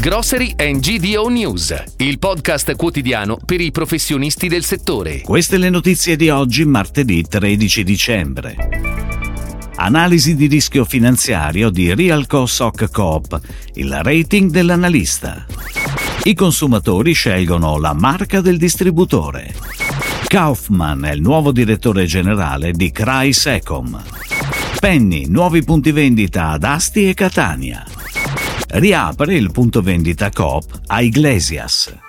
Grocery and GDO News, il podcast quotidiano per i professionisti del settore. Queste le notizie di oggi, martedì 13 dicembre. Analisi di rischio finanziario di Realco Soc Coop, il rating dell'analista. I consumatori scelgono la marca del distributore. Kaufman è il nuovo direttore generale di Cry Secom. Penny, nuovi punti vendita ad Asti e Catania. Riapre il punto vendita Coop a Iglesias.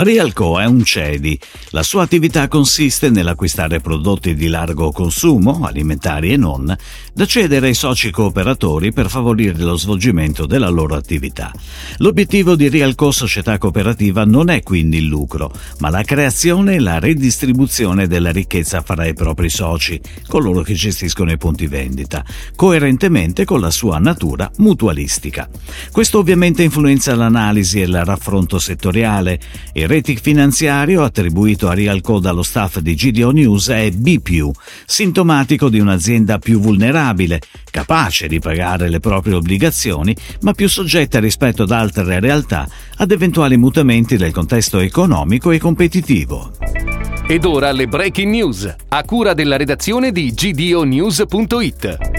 Realco è un CEDI. La sua attività consiste nell'acquistare prodotti di largo consumo, alimentari e non, da cedere ai soci cooperatori per favorire lo svolgimento della loro attività. L'obiettivo di Realco Società Cooperativa non è quindi il lucro, ma la creazione e la redistribuzione della ricchezza fra i propri soci, coloro che gestiscono i punti vendita, coerentemente con la sua natura mutualistica. Questo ovviamente influenza l'analisi e il raffronto settoriale. Il rating finanziario attribuito a Realco dallo staff di GDO News è B+, sintomatico di un'azienda più vulnerabile, capace di pagare le proprie obbligazioni, ma più soggetta rispetto ad altre realtà ad eventuali mutamenti del contesto economico e competitivo. Ed ora le breaking news, a cura della redazione di gdonews.it.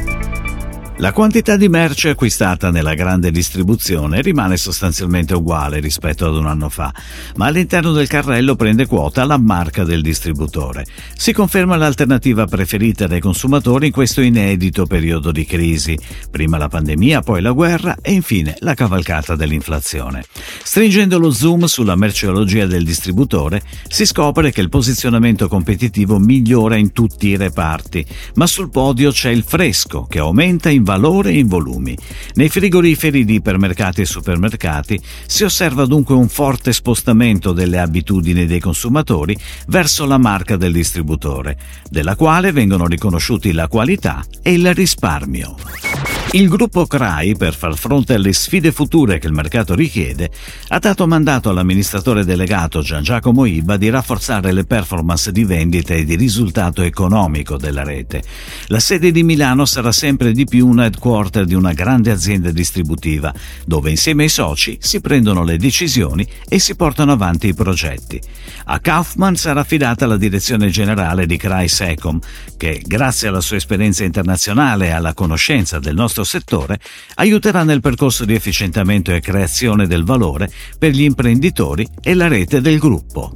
La quantità di merce acquistata nella grande distribuzione rimane sostanzialmente uguale rispetto ad un anno fa, ma all'interno del carrello prende quota la marca del distributore. Si conferma l'alternativa preferita dai consumatori in questo inedito periodo di crisi, prima la pandemia, poi la guerra e infine la cavalcata dell'inflazione. Stringendo lo zoom sulla merceologia del distributore, si scopre che il posizionamento competitivo migliora in tutti i reparti, ma sul podio c'è il fresco che aumenta in valore e in volumi. Nei frigoriferi di ipermercati e supermercati si osserva dunque un forte spostamento delle abitudini dei consumatori verso la marca del distributore, della quale vengono riconosciuti la qualità e il risparmio. Il gruppo CRAI, per far fronte alle sfide future che il mercato richiede, ha dato mandato all'amministratore delegato Gian Giacomo Iba di rafforzare le performance di vendita e di risultato economico della rete. La sede di Milano sarà sempre di più un headquarter di una grande azienda distributiva, dove insieme ai soci si prendono le decisioni e si portano avanti i progetti. A Kaufman sarà affidata la direzione generale di CRAI Secom, che grazie alla sua esperienza internazionale e alla conoscenza del nostro settore aiuterà nel percorso di efficientamento e creazione del valore per gli imprenditori e la rete del gruppo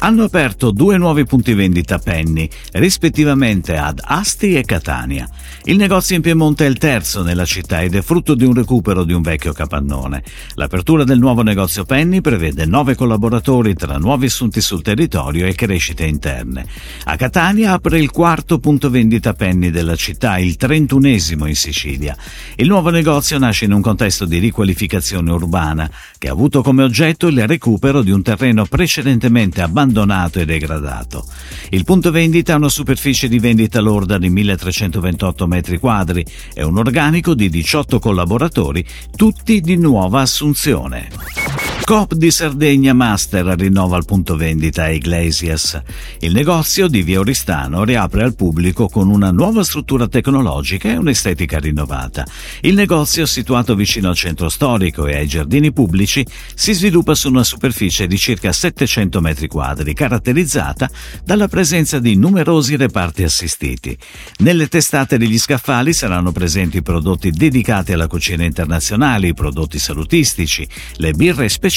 hanno aperto due nuovi punti vendita Penny, rispettivamente ad Asti e Catania. Il negozio in Piemonte è il terzo nella città ed è frutto di un recupero di un vecchio capannone. L'apertura del nuovo negozio Penny prevede nove collaboratori tra nuovi assunti sul territorio e crescite interne. A Catania apre il quarto punto vendita Penny della città, il trentunesimo in Sicilia. Il nuovo negozio nasce in un contesto di riqualificazione urbana che ha avuto come oggetto il recupero di un terreno precedentemente abbandonato abbandonato e degradato. Il punto vendita ha una superficie di vendita lorda di 1328 metri quadri e un organico di 18 collaboratori, tutti di nuova assunzione. Coop di Sardegna Master rinnova il punto vendita a Iglesias. Il negozio di Via Oristano riapre al pubblico con una nuova struttura tecnologica e un'estetica rinnovata. Il negozio, situato vicino al centro storico e ai giardini pubblici, si sviluppa su una superficie di circa 700 metri quadri, caratterizzata dalla presenza di numerosi reparti assistiti. Nelle testate degli scaffali saranno presenti prodotti dedicati alla cucina internazionale, i prodotti salutistici, le birre speciali